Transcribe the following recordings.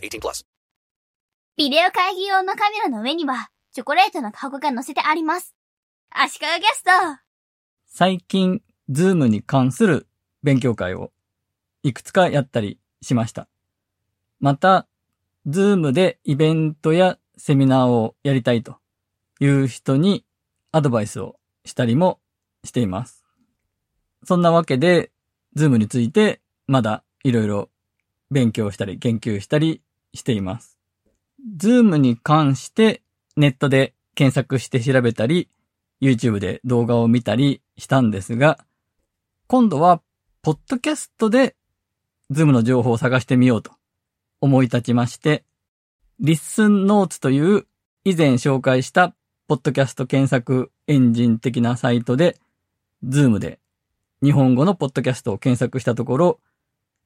18 plus. ビデオ会議用のカメラの上には、チョコレートの箱が載せてあります。足利ゲスト最近、 Zoom に関する勉強会をいくつかやったりしました。また、 Zoom でイベントやセミナーをやりたいという人にアドバイスをしたりもしています。そんなわけで、Zoom についてまだいろいろ勉強したり研究したりしています。 Zoom に関してネットで検索して調べたり、YouTube で動画を見たりしたんですが、今度は、ポッドキャストで、 Zoom の情報を探してみようと思い立ちまして、 Listen Notes という以前紹介したポッドキャスト検索エンジン的なサイトで、Zoom で日本語のポッドキャストを検索したところ、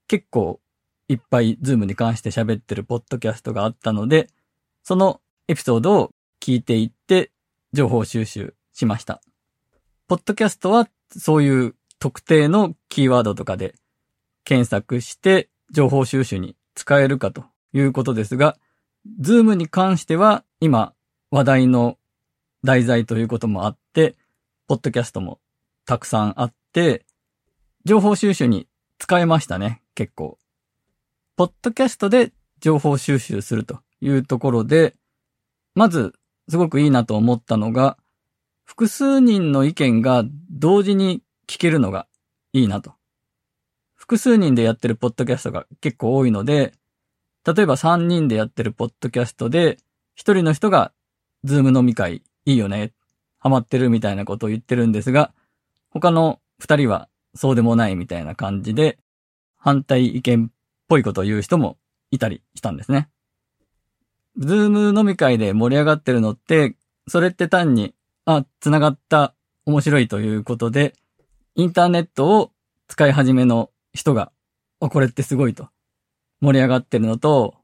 結構いっぱい Zoom に関して喋ってるポッドキャストがあったので、そのエピソードを聞いていって情報収集しました。ポッドキャストはそういう特定のキーワードとかで検索して情報収集に使えるかということですが、 Zoom に関しては今話題の題材ということもあって、ポッドキャストもたくさんあって、情報収集に使えましたね、結構。ポッドキャストで情報収集するというところで、まずすごくいいなと思ったのが、複数人の意見が同時に聞けるのがいいなと。複数人でやってるポッドキャストが結構多いので、例えば3人でやってるポッドキャストで、1人の人が、 Zoom 飲み会いいよね、ハマってるみたいなことを言ってるんですが、他の2人はそうでもないみたいな感じで、反対意見ぽいことを言う人もいたりしたんですね。 Zoom 飲み会で盛り上がってるのって、それって単に、あ、繋がった、面白いということで、インターネットを使い始めの人が、あ、これってすごいと。盛り上がってるのと、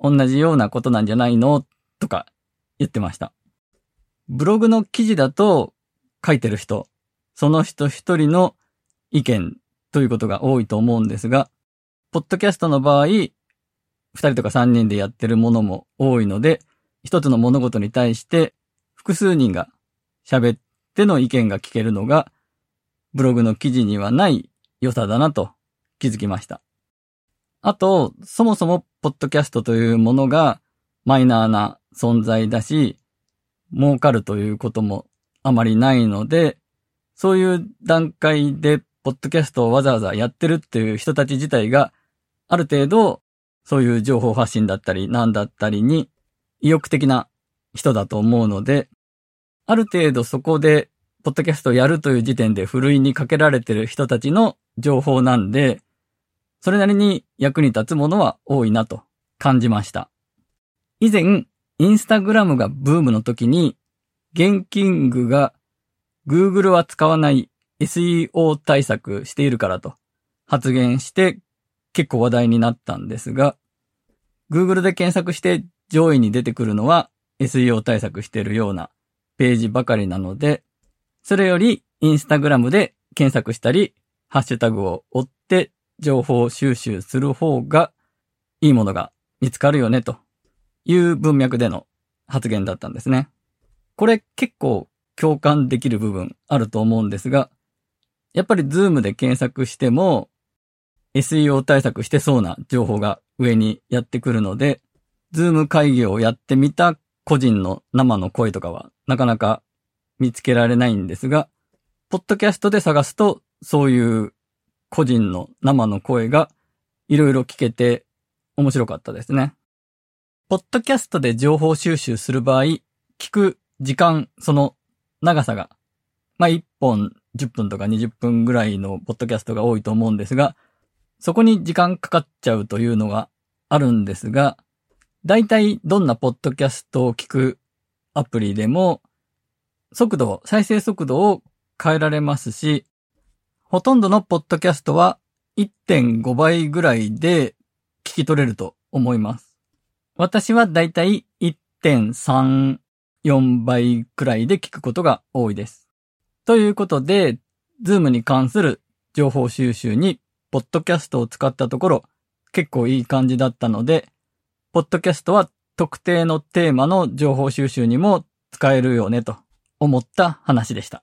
同じようなことなんじゃないのとか言ってました。ブログの記事だと書いてる人、その人一人の意見ということが多いと思うんですが、ポッドキャストの場合、二人とか三人でやってるものも多いので、一つの物事に対して複数人が喋っての意見が聞けるのが、ブログの記事にはない良さだなと気づきました。あと、そもそもポッドキャストというものがマイナーな存在だし、儲かるということもあまりないので、そういう段階でポッドキャストをわざわざやってるっていう人たち自体が、ある程度、そういう情報発信だったり、なんだったりに意欲的な人だと思うので、ある程度そこで、ポッドキャストをやるという時点でふるいにかけられてる人たちの情報なんで、それなりに役に立つものは多いなと感じました。以前、インスタグラムがブームの時に、ゲンキングが Google は使わない SEO 対策しているからと発言して結構話題になったんですが、Google で検索して上位に出てくるのは SEO 対策しているようなページばかりなので、それよりインスタグラムで検索したり、ハッシュタグを追って情報収集する方がいいものが見つかるよねという文脈での発言だったんですね。これ結構共感できる部分あると思うんですが、やっぱり Zoom で検索しても SEO 対策してそうな情報が上にやってくるので、 Zoom 会議をやってみた個人の生の声とかはなかなか見つけられないんですが、ポッドキャストで探すとそういう個人の生の声がいろいろ聞けて面白かったですね。ポッドキャストで情報収集する場合、聞く時間、その長さが、まあ、1本10分とか20分ぐらいのポッドキャストが多いと思うんですが、そこに時間かかっちゃうというのがあるんですが、大体どんなポッドキャストを聞くアプリでも、速度、再生速度を変えられますし、ほとんどのポッドキャストは1.5倍ぐらいで聞き取れると思います。私はだいたい1.34倍くらいで聞くことが多いです。ということで、ズームに関する情報収集に、ポッドキャストを使ったところ、結構いい感じだったので、ポッドキャストは特定のテーマの情報収集にも使えるよねと思った話でした。